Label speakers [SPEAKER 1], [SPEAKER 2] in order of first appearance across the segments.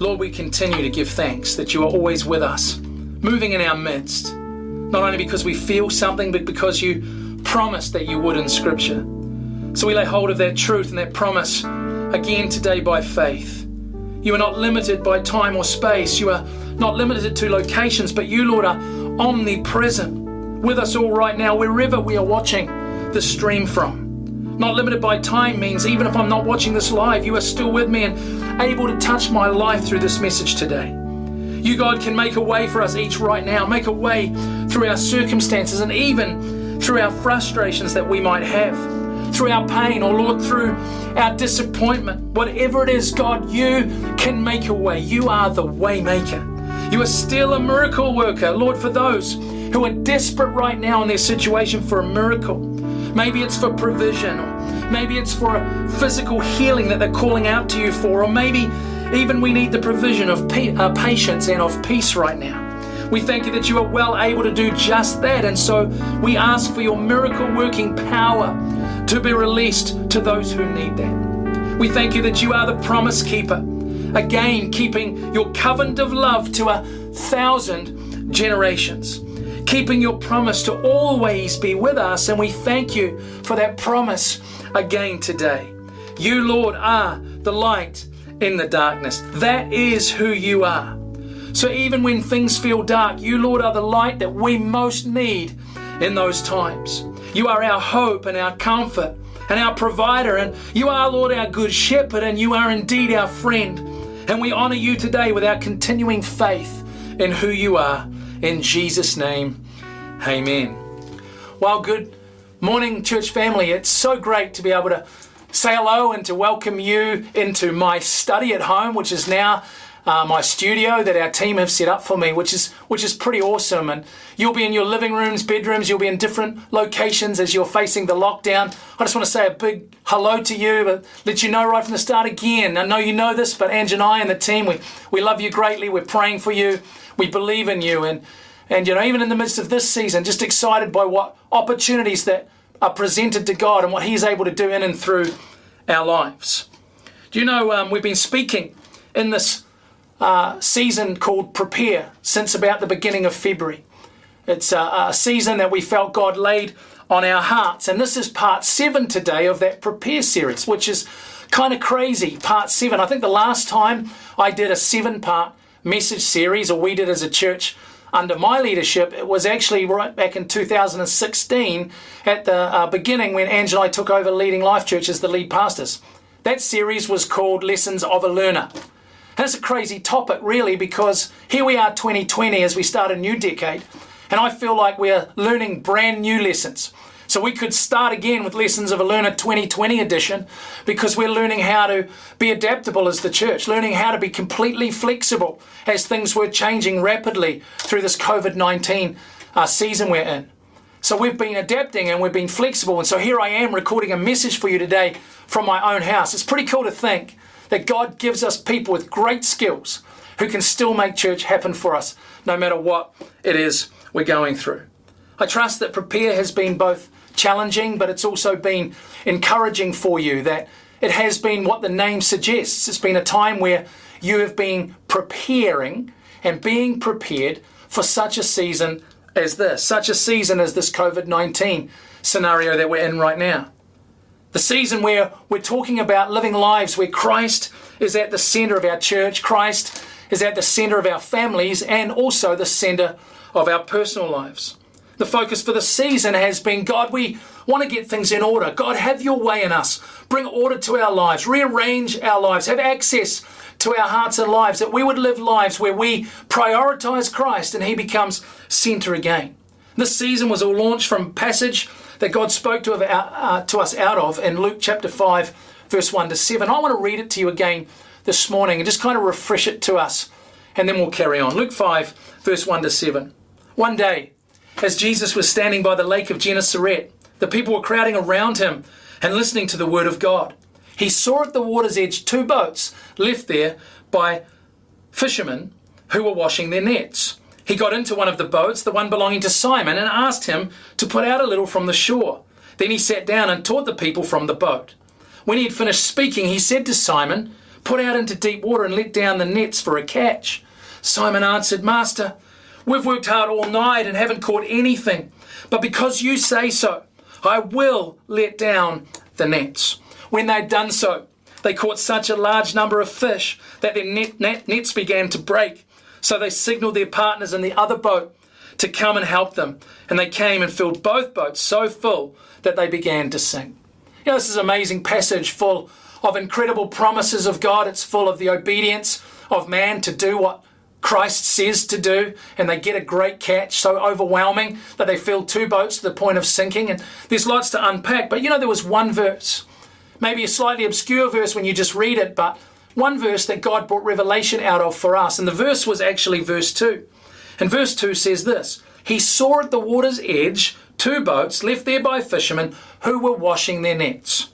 [SPEAKER 1] Lord, we continue to give thanks that you are always with us, moving in our midst, not only because we feel something, but because you promised that you would in Scripture. So we lay hold of that truth and that promise again today by faith. You are not limited by time or space. You are not limited to locations, but you, Lord, are omnipresent with us all right now, wherever we are watching the stream from. Not limited by time means even if I'm not watching this live, you are still with me and able to touch my life through this message today. You, God, can make a way for us each right now, make a way through our circumstances and even through our frustrations that we might have, through our pain, or Lord, through our disappointment. Whatever it is, God, you can make a way. You are the way maker. You are still a miracle worker. Lord, for those who are desperate right now in their situation for a miracle, Maybe it's for provision, maybe it's for a physical healing that they're calling out to you for, or maybe even we need the provision of uh, patience and of peace right now. We thank you that you are well able to do just that, and so we ask for your miracle working power to be released to those who need that. We thank you that you are the promise keeper, again, keeping your covenant of love to a thousand generations keeping your promise to always be with us. And we thank you for that promise again today. You, Lord, are the light in the darkness. That is who you are. So even when things feel dark, you, Lord, are the light that we most need in those times. You are our hope and our comfort and our provider, and you are, Lord, our good shepherd, and you are indeed our friend. And we honor you today with our continuing faith in who you are. In Jesus' name, amen. Well, good morning, church family. It's so great to be able to say hello and to welcome you into my study at home, which is now uh, my studio that our team have set up for me, which is which is pretty awesome. And you'll be in your living rooms, bedrooms, you'll be in different locations as you're facing the lockdown. I just want to say a big hello to you, but let you know right from the start again. I know you know this, but Ange and I and the team, we, we love you greatly. We're praying for you we believe in you. And, and, you know, even in the midst of this season, just excited by what opportunities that are presented to God and what He's able to do in and through our lives. Do you know, um, we've been speaking in this uh, season called Prepare since about the beginning of February. It's a, a season that we felt God laid on our hearts. And this is part seven today of that Prepare series, which is kind of crazy. Part seven. I think the last time I did a seven part message series, or we did as a church under my leadership, it was actually right back in 2016 at the uh, beginning when Ange and I took over leading Life Church as the lead pastors. That series was called Lessons of a Learner. It's a crazy topic, really, because here we are 2020 as we start a new decade, and I feel like we're learning brand new lessons. So we could start again with Lessons of a Learner 2020 edition because we're learning how to be adaptable as the church, learning how to be completely flexible as things were changing rapidly through this COVID 19 uh, season we're in. So we've been adapting and we've been flexible. And so here I am recording a message for you today from my own house. It's pretty cool to think that God gives us people with great skills who can still make church happen for us no matter what it is we're going through. I trust that Prepare has been both challenging, but it's also been encouraging for you that it has been what the name suggests. It's been a time where you have been preparing and being prepared for such a season as this, such a season as this COVID 19 scenario that we're in right now. The season where we're talking about living lives where Christ is at the center of our church, Christ is at the center of our families, and also the center of our personal lives. The focus for the season has been God, we want to get things in order. God, have your way in us. Bring order to our lives, rearrange our lives, have access to our hearts and lives, that we would live lives where we prioritize Christ and He becomes center again. This season was all launched from passage that God spoke to, uh, to us out of in Luke chapter 5, verse 1 to 7. I want to read it to you again this morning and just kind of refresh it to us, and then we'll carry on. Luke 5, verse 1 to 7. One day, as Jesus was standing by the lake of Gennesaret, the people were crowding around him and listening to the word of God. He saw at the water's edge two boats left there by fishermen who were washing their nets. He got into one of the boats, the one belonging to Simon, and asked him to put out a little from the shore. Then he sat down and taught the people from the boat. When he had finished speaking, he said to Simon, Put out into deep water and let down the nets for a catch. Simon answered, Master, we've worked hard all night and haven't caught anything. But because you say so, I will let down the nets. When they'd done so, they caught such a large number of fish that their net, net, nets began to break. So they signaled their partners in the other boat to come and help them. And they came and filled both boats so full that they began to sink. You know, this is an amazing passage full of incredible promises of God. It's full of the obedience of man to do what Christ says to do, and they get a great catch, so overwhelming that they fill two boats to the point of sinking. And there's lots to unpack. But you know, there was one verse, maybe a slightly obscure verse when you just read it, but one verse that God brought revelation out of for us. And the verse was actually verse 2. And verse 2 says this He saw at the water's edge two boats left there by fishermen who were washing their nets.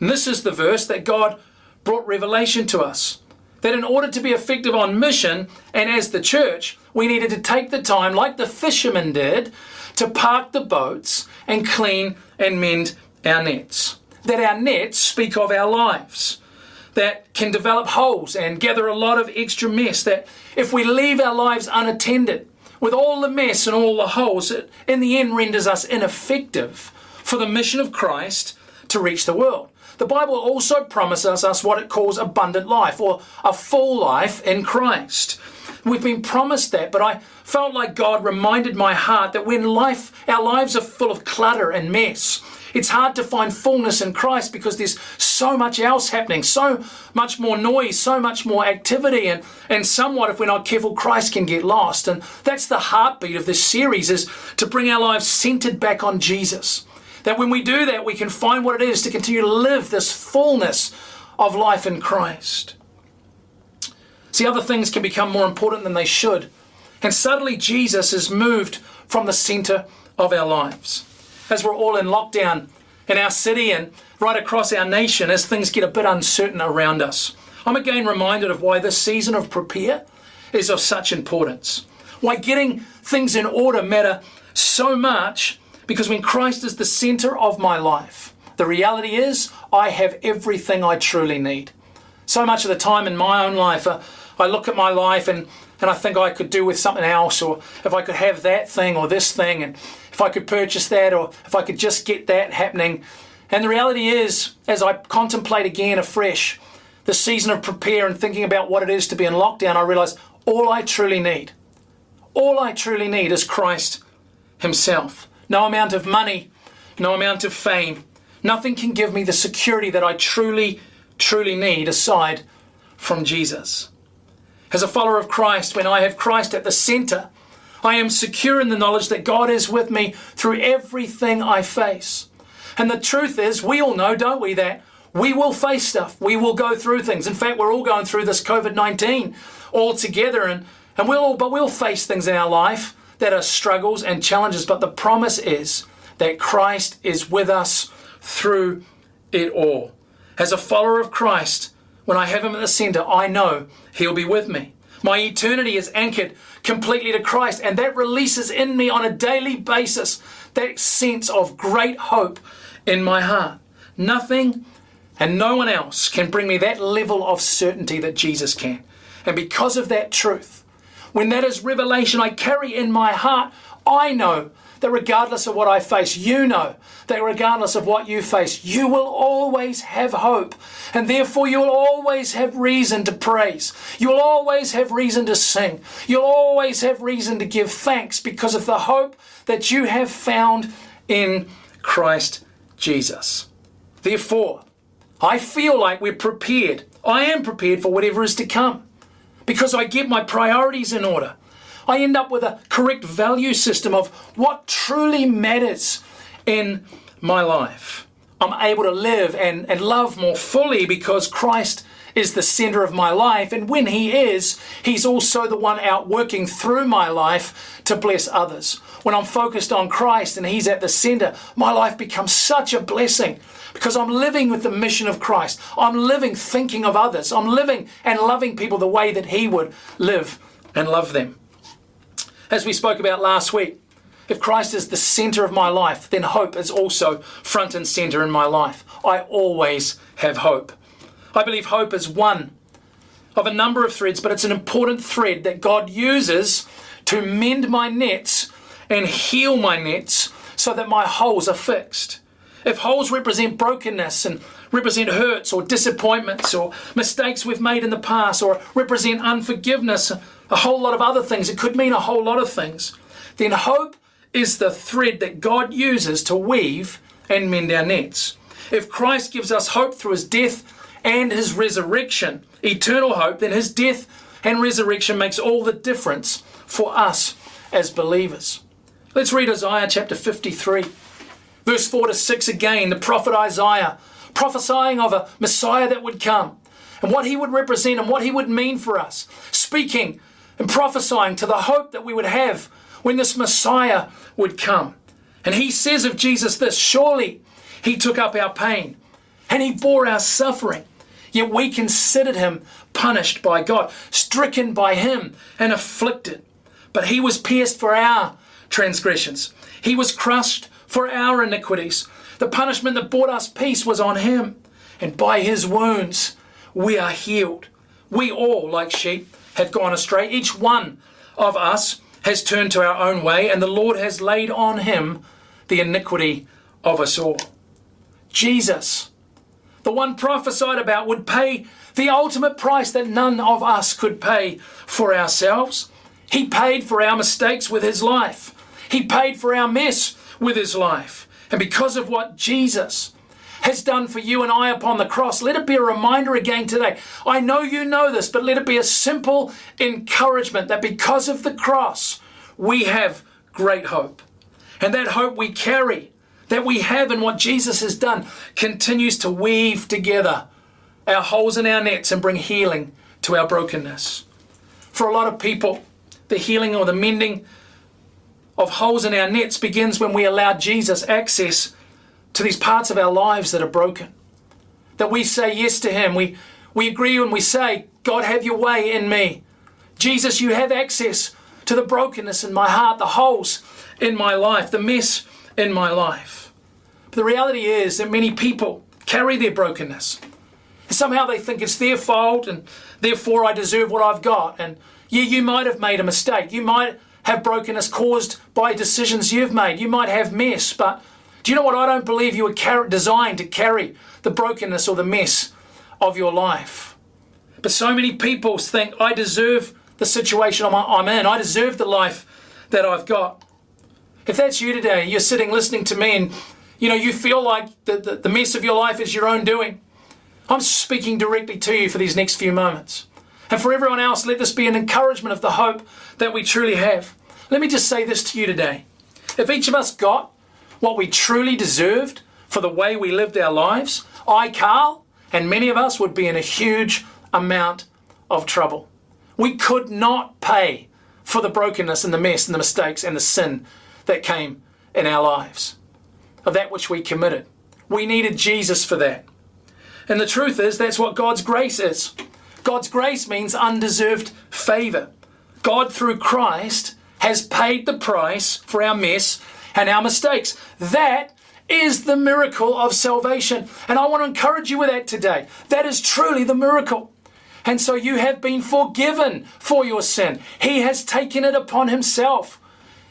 [SPEAKER 1] And this is the verse that God brought revelation to us. That in order to be effective on mission and as the church, we needed to take the time, like the fishermen did, to park the boats and clean and mend our nets. That our nets speak of our lives that can develop holes and gather a lot of extra mess. That if we leave our lives unattended, with all the mess and all the holes, it in the end renders us ineffective for the mission of Christ to reach the world. The Bible also promises us what it calls abundant life or a full life in Christ. We've been promised that, but I felt like God reminded my heart that when life, our lives are full of clutter and mess, it's hard to find fullness in Christ because there's so much else happening, so much more noise, so much more activity, and, and somewhat, if we're not careful, Christ can get lost. And that's the heartbeat of this series is to bring our lives centered back on Jesus. That when we do that, we can find what it is to continue to live this fullness of life in Christ. See, other things can become more important than they should. And suddenly Jesus is moved from the center of our lives as we're all in lockdown in our city and right across our nation as things get a bit uncertain around us. I'm again reminded of why this season of prepare is of such importance. Why getting things in order matter so much because when Christ is the center of my life, the reality is I have everything I truly need. So much of the time in my own life, uh, I look at my life and, and I think I could do with something else, or if I could have that thing or this thing, and if I could purchase that or if I could just get that happening. And the reality is, as I contemplate again afresh the season of prepare and thinking about what it is to be in lockdown, I realize all I truly need, all I truly need is Christ Himself. No amount of money, no amount of fame, nothing can give me the security that I truly, truly need aside from Jesus. As a follower of Christ, when I have Christ at the center I am secure in the knowledge that God is with me through everything I face. And the truth is, we all know, don't we, that we will face stuff. We will go through things. In fact, we're all going through this COVID 19 all together, and, and we'll all, but we'll face things in our life that are struggles and challenges. But the promise is that Christ is with us through it all. As a follower of Christ, when I have Him at the center, I know He'll be with me. My eternity is anchored completely to Christ, and that releases in me on a daily basis that sense of great hope in my heart. Nothing and no one else can bring me that level of certainty that Jesus can. And because of that truth, when that is revelation I carry in my heart, I know that regardless of what I face, you know that regardless of what you face, you will always have hope. And therefore, you will always have reason to praise. You will always have reason to sing. You'll always have reason to give thanks because of the hope that you have found in Christ Jesus. Therefore, I feel like we're prepared. I am prepared for whatever is to come because I get my priorities in order. I end up with a correct value system of what truly matters in my life. I'm able to live and, and love more fully because Christ is the center of my life. And when He is, He's also the one out working through my life to bless others. When I'm focused on Christ and He's at the center, my life becomes such a blessing because I'm living with the mission of Christ. I'm living thinking of others. I'm living and loving people the way that He would live and love them. As we spoke about last week, if Christ is the center of my life, then hope is also front and center in my life. I always have hope. I believe hope is one of a number of threads, but it's an important thread that God uses to mend my nets and heal my nets so that my holes are fixed. If holes represent brokenness and represent hurts or disappointments or mistakes we've made in the past or represent unforgiveness, a whole lot of other things, it could mean a whole lot of things, then hope is the thread that God uses to weave and mend our nets. If Christ gives us hope through his death and his resurrection, eternal hope, then his death and resurrection makes all the difference for us as believers. Let's read Isaiah chapter 53, verse 4 to 6 again. The prophet Isaiah prophesying of a Messiah that would come and what he would represent and what he would mean for us, speaking and prophesying to the hope that we would have when this Messiah would come. And he says of Jesus this Surely he took up our pain and he bore our suffering. Yet we considered him punished by God, stricken by him, and afflicted. But he was pierced for our transgressions, he was crushed for our iniquities. The punishment that brought us peace was on him, and by his wounds we are healed. We all, like sheep, have gone astray. Each one of us has turned to our own way, and the Lord has laid on him the iniquity of us all. Jesus, the one prophesied about, would pay the ultimate price that none of us could pay for ourselves. He paid for our mistakes with his life. He paid for our mess with his life. And because of what Jesus has done for you and I upon the cross, let it be a reminder again today. I know you know this, but let it be a simple encouragement that because of the cross, we have great hope. And that hope we carry, that we have in what Jesus has done, continues to weave together our holes in our nets and bring healing to our brokenness. For a lot of people, the healing or the mending of holes in our nets begins when we allow Jesus access to these parts of our lives that are broken. That we say yes to Him. We, we agree when we say, God, have your way in me. Jesus, you have access to the brokenness in my heart, the holes in my life, the mess in my life. But the reality is that many people carry their brokenness. And somehow they think it's their fault and therefore I deserve what I've got. And yeah, you might have made a mistake. You might have brokenness caused by decisions you've made. You might have mess, but do you know what? I don't believe you were car- designed to carry the brokenness or the mess of your life. But so many people think, I deserve the situation I'm in, I deserve the life that I've got. If that's you today, you're sitting listening to me and you know you feel like the, the, the mess of your life is your own doing. I'm speaking directly to you for these next few moments. And for everyone else, let this be an encouragement of the hope that we truly have. Let me just say this to you today. If each of us got what we truly deserved for the way we lived our lives, I, Carl, and many of us would be in a huge amount of trouble. We could not pay for the brokenness and the mess and the mistakes and the sin that came in our lives, of that which we committed. We needed Jesus for that. And the truth is, that's what God's grace is. God's grace means undeserved favor. God, through Christ, has paid the price for our mess and our mistakes. That is the miracle of salvation. And I want to encourage you with that today. That is truly the miracle. And so you have been forgiven for your sin. He has taken it upon himself.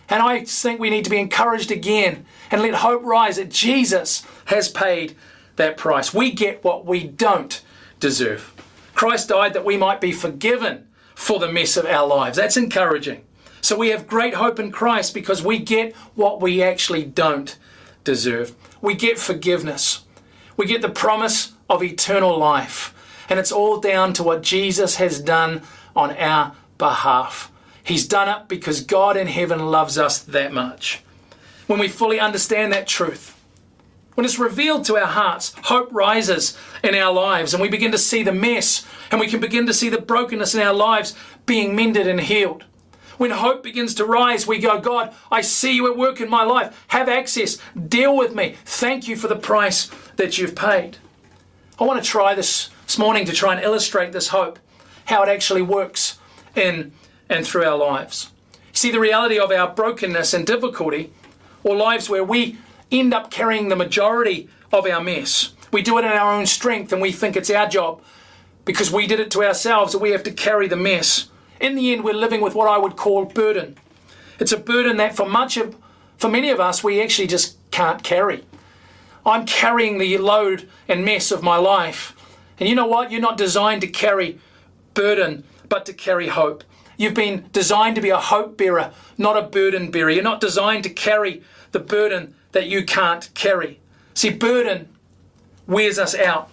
[SPEAKER 1] And I think we need to be encouraged again and let hope rise that Jesus has paid that price. We get what we don't deserve. Christ died that we might be forgiven for the mess of our lives. That's encouraging. So we have great hope in Christ because we get what we actually don't deserve. We get forgiveness. We get the promise of eternal life. And it's all down to what Jesus has done on our behalf. He's done it because God in heaven loves us that much. When we fully understand that truth, when it's revealed to our hearts, hope rises in our lives and we begin to see the mess and we can begin to see the brokenness in our lives being mended and healed. When hope begins to rise, we go, God, I see you at work in my life. Have access. Deal with me. Thank you for the price that you've paid. I want to try this this morning to try and illustrate this hope, how it actually works in and through our lives. See, the reality of our brokenness and difficulty, or lives where we end up carrying the majority of our mess. We do it in our own strength and we think it's our job because we did it to ourselves that we have to carry the mess. In the end, we're living with what I would call burden. It's a burden that for much of, for many of us, we actually just can't carry. I'm carrying the load and mess of my life. And you know what? You're not designed to carry burden, but to carry hope. You've been designed to be a hope bearer, not a burden bearer. You're not designed to carry the burden that you can't carry. See, burden wears us out.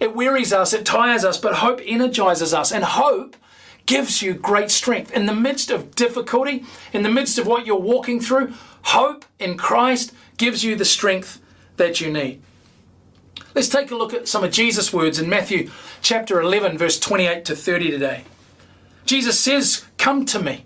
[SPEAKER 1] It wearies us, it tires us, but hope energizes us. And hope gives you great strength. In the midst of difficulty, in the midst of what you're walking through, hope in Christ gives you the strength that you need. Let's take a look at some of Jesus' words in Matthew chapter 11, verse 28 to 30 today. Jesus says, Come to me.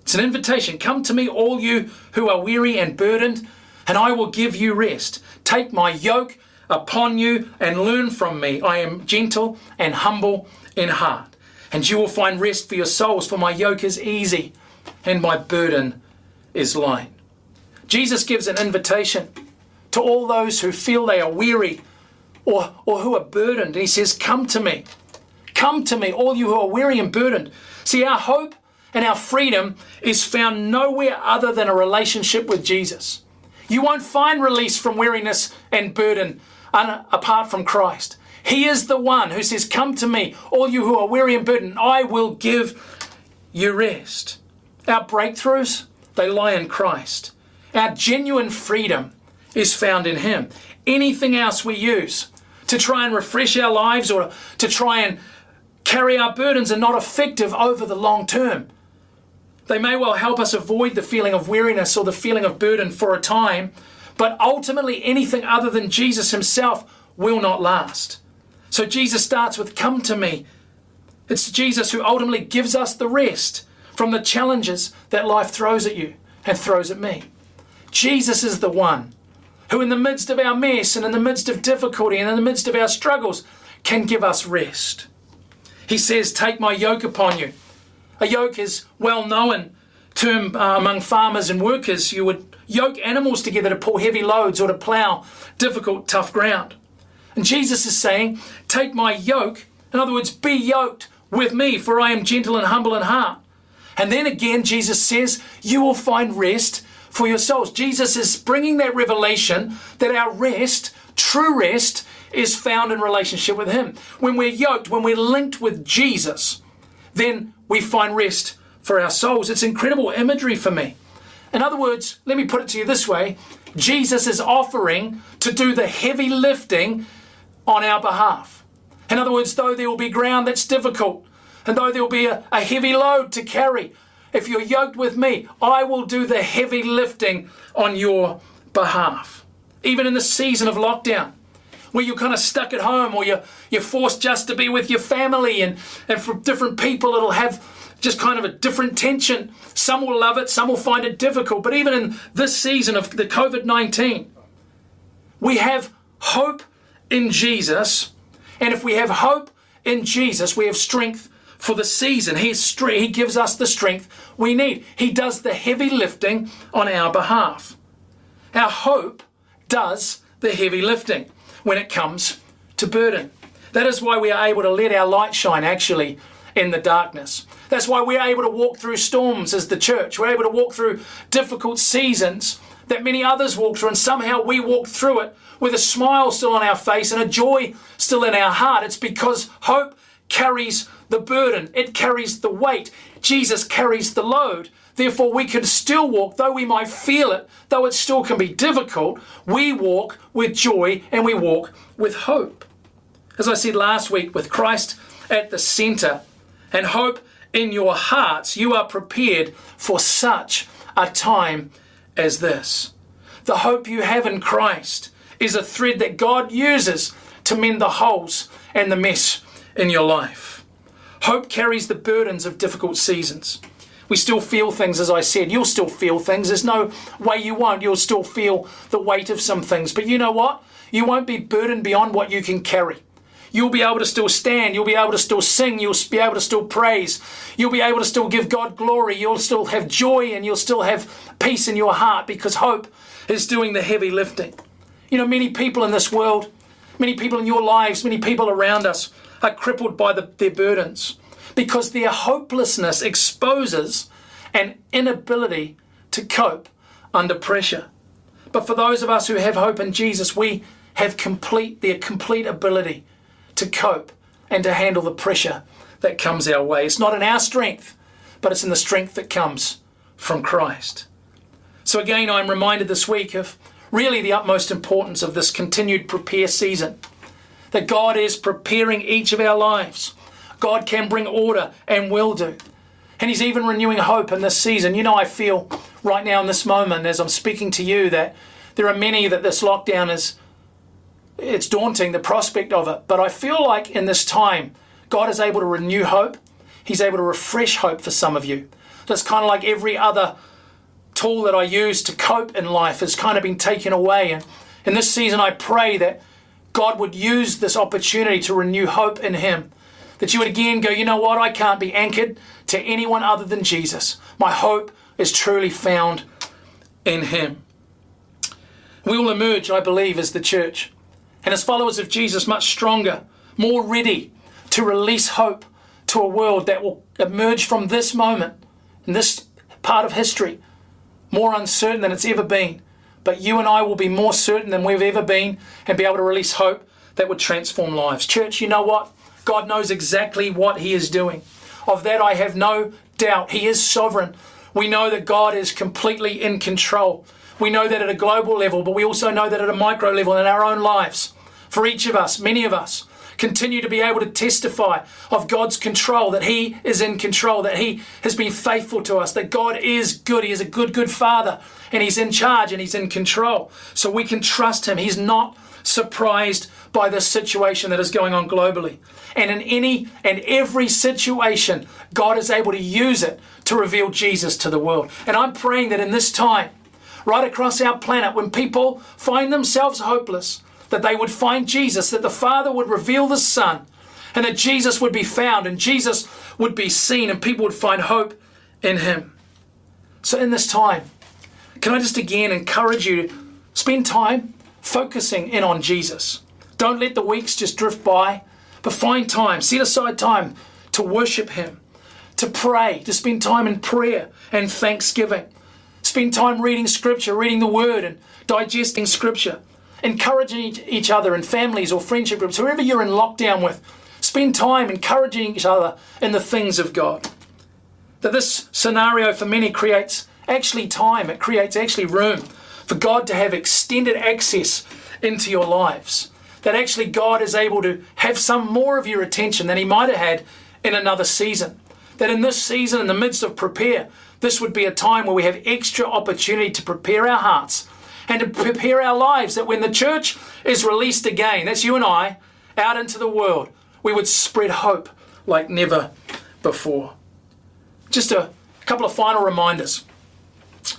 [SPEAKER 1] It's an invitation. Come to me, all you who are weary and burdened, and I will give you rest. Take my yoke upon you and learn from me. I am gentle and humble in heart, and you will find rest for your souls, for my yoke is easy and my burden is light. Jesus gives an invitation to all those who feel they are weary or, or who are burdened. He says, Come to me. Come to me, all you who are weary and burdened. See, our hope and our freedom is found nowhere other than a relationship with Jesus. You won't find release from weariness and burden apart from Christ. He is the one who says, Come to me, all you who are weary and burdened, I will give you rest. Our breakthroughs, they lie in Christ. Our genuine freedom is found in Him. Anything else we use to try and refresh our lives or to try and carry our burdens are not effective over the long term. They may well help us avoid the feeling of weariness or the feeling of burden for a time, but ultimately anything other than Jesus Himself will not last. So Jesus starts with, Come to me. It's Jesus who ultimately gives us the rest from the challenges that life throws at you and throws at me. Jesus is the one who, in the midst of our mess and in the midst of difficulty and in the midst of our struggles, can give us rest. He says, Take my yoke upon you. A yoke is well known term uh, among farmers and workers. You would yoke animals together to pull heavy loads or to plow difficult, tough ground. And Jesus is saying, Take my yoke, in other words, be yoked with me, for I am gentle and humble in heart. And then again, Jesus says, You will find rest for your souls. Jesus is bringing that revelation that our rest, true rest, is found in relationship with Him. When we're yoked, when we're linked with Jesus, then we find rest for our souls. It's incredible imagery for me. In other words, let me put it to you this way Jesus is offering to do the heavy lifting on our behalf. In other words, though there will be ground that's difficult, and though there will be a, a heavy load to carry, if you're yoked with me, I will do the heavy lifting on your behalf. Even in the season of lockdown, where you're kind of stuck at home or you're, you're forced just to be with your family, and, and for different people, it'll have just kind of a different tension. Some will love it, some will find it difficult. But even in this season of the COVID 19, we have hope in Jesus. And if we have hope in Jesus, we have strength for the season. He's, he gives us the strength we need. He does the heavy lifting on our behalf. Our hope does the heavy lifting when it comes to burden. That is why we are able to let our light shine actually in the darkness. That's why we're able to walk through storms as the church. We're able to walk through difficult seasons that many others walk through, and somehow we walk through it with a smile still on our face and a joy still in our heart. It's because hope carries the burden, it carries the weight. Jesus carries the load. Therefore, we can still walk, though we might feel it, though it still can be difficult, we walk with joy and we walk with hope. As I said last week, with Christ at the center and hope in your hearts, you are prepared for such a time as this. The hope you have in Christ is a thread that God uses to mend the holes and the mess in your life. Hope carries the burdens of difficult seasons. We still feel things, as I said. You'll still feel things. There's no way you won't. You'll still feel the weight of some things. But you know what? You won't be burdened beyond what you can carry. You'll be able to still stand. You'll be able to still sing. You'll be able to still praise. You'll be able to still give God glory. You'll still have joy and you'll still have peace in your heart because hope is doing the heavy lifting. You know, many people in this world, many people in your lives, many people around us are crippled by the, their burdens because their hopelessness exposes an inability to cope under pressure. But for those of us who have hope in Jesus, we have complete their complete ability to cope and to handle the pressure that comes our way. It's not in our strength, but it's in the strength that comes from Christ. So again, I'm reminded this week of really the utmost importance of this continued prepare season. That God is preparing each of our lives. God can bring order and will do. And He's even renewing hope in this season. You know, I feel right now in this moment as I'm speaking to you that there are many that this lockdown is it's daunting the prospect of it. But i feel like in this time god is able to renew hope. He's able to refresh hope for some of you. That's kind of like every other tool that i use to cope in life has kind of been taken away. And in this season i pray that god would use this opportunity to renew hope in him that you would again go you know what i can't be anchored to anyone other than jesus my hope is truly found in him we will emerge i believe as the church and as followers of Jesus, much stronger, more ready to release hope to a world that will emerge from this moment, in this part of history, more uncertain than it's ever been. But you and I will be more certain than we've ever been and be able to release hope that would transform lives. Church, you know what? God knows exactly what He is doing. Of that, I have no doubt. He is sovereign. We know that God is completely in control. We know that at a global level, but we also know that at a micro level in our own lives for each of us, many of us, continue to be able to testify of God's control, that He is in control, that He has been faithful to us, that God is good. He is a good, good Father, and He's in charge and He's in control. So we can trust Him. He's not surprised by the situation that is going on globally. And in any and every situation, God is able to use it to reveal Jesus to the world. And I'm praying that in this time, right across our planet, when people find themselves hopeless, that they would find Jesus, that the Father would reveal the Son, and that Jesus would be found and Jesus would be seen, and people would find hope in Him. So, in this time, can I just again encourage you to spend time focusing in on Jesus? Don't let the weeks just drift by, but find time, set aside time to worship Him, to pray, to spend time in prayer and thanksgiving. Spend time reading Scripture, reading the Word, and digesting Scripture encouraging each other in families or friendship groups, whoever you're in lockdown with, spend time encouraging each other in the things of God. That this scenario for many creates actually time, it creates actually room for God to have extended access into your lives. That actually God is able to have some more of your attention than He might have had in another season. That in this season, in the midst of prepare, this would be a time where we have extra opportunity to prepare our hearts and to prepare our lives that when the church is released again, that's you and I, out into the world, we would spread hope like never before. Just a couple of final reminders.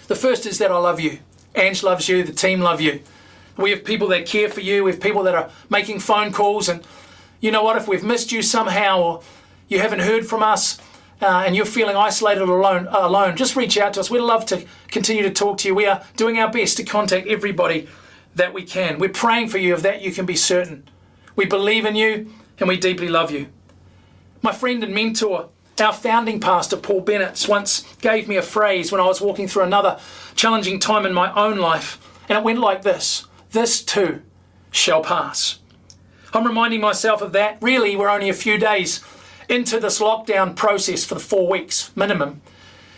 [SPEAKER 1] The first is that I love you. Ange loves you, the team love you. We have people that care for you, we have people that are making phone calls, and you know what? If we've missed you somehow or you haven't heard from us, uh, and you're feeling isolated or alone, uh, alone, just reach out to us. We'd love to continue to talk to you. We are doing our best to contact everybody that we can. We're praying for you, of that you can be certain. We believe in you and we deeply love you. My friend and mentor, our founding pastor, Paul Bennett, once gave me a phrase when I was walking through another challenging time in my own life, and it went like this This too shall pass. I'm reminding myself of that. Really, we're only a few days into this lockdown process for the four weeks minimum.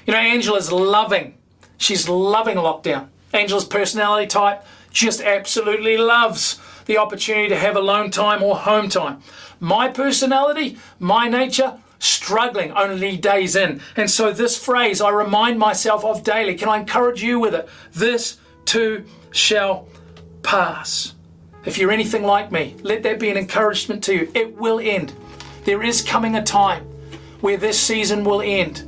[SPEAKER 1] You know, Angela's loving, she's loving lockdown. Angela's personality type just absolutely loves the opportunity to have alone time or home time. My personality, my nature, struggling only days in. And so, this phrase I remind myself of daily. Can I encourage you with it? This too shall pass. If you're anything like me, let that be an encouragement to you. It will end. There is coming a time where this season will end.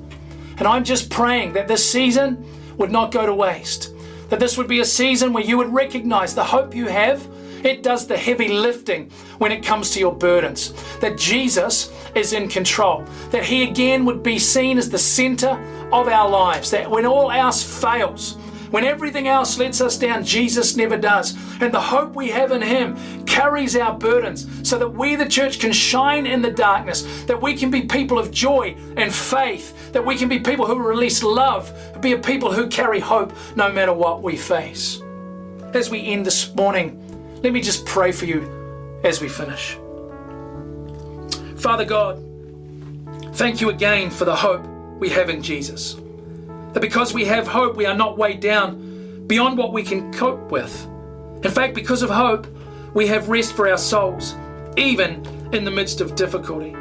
[SPEAKER 1] And I'm just praying that this season would not go to waste. That this would be a season where you would recognize the hope you have. It does the heavy lifting when it comes to your burdens. That Jesus is in control. That He again would be seen as the center of our lives. That when all else fails, When everything else lets us down, Jesus never does. And the hope we have in Him carries our burdens so that we, the church, can shine in the darkness, that we can be people of joy and faith, that we can be people who release love, be a people who carry hope no matter what we face. As we end this morning, let me just pray for you as we finish. Father God, thank you again for the hope we have in Jesus. That because we have hope, we are not weighed down beyond what we can cope with. In fact, because of hope, we have rest for our souls, even in the midst of difficulty.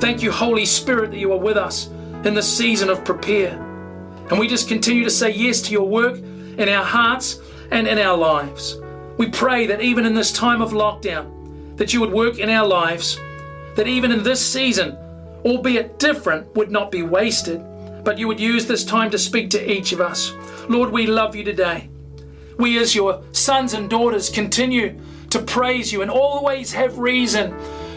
[SPEAKER 1] Thank you, Holy Spirit, that you are with us in the season of prepare. And we just continue to say yes to your work in our hearts and in our lives. We pray that even in this time of lockdown, that you would work in our lives, that even in this season, albeit different, would not be wasted but you would use this time to speak to each of us. Lord, we love you today. We, as your sons and daughters, continue to praise you and always have reason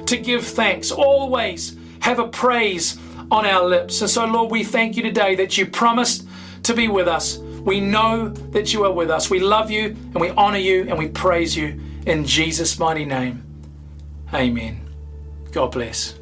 [SPEAKER 1] to give thanks, always have a praise on our lips. And so, Lord, we thank you today that you promised to be with us. We know that you are with us. We love you and we honor you and we praise you in Jesus' mighty name. Amen. God bless.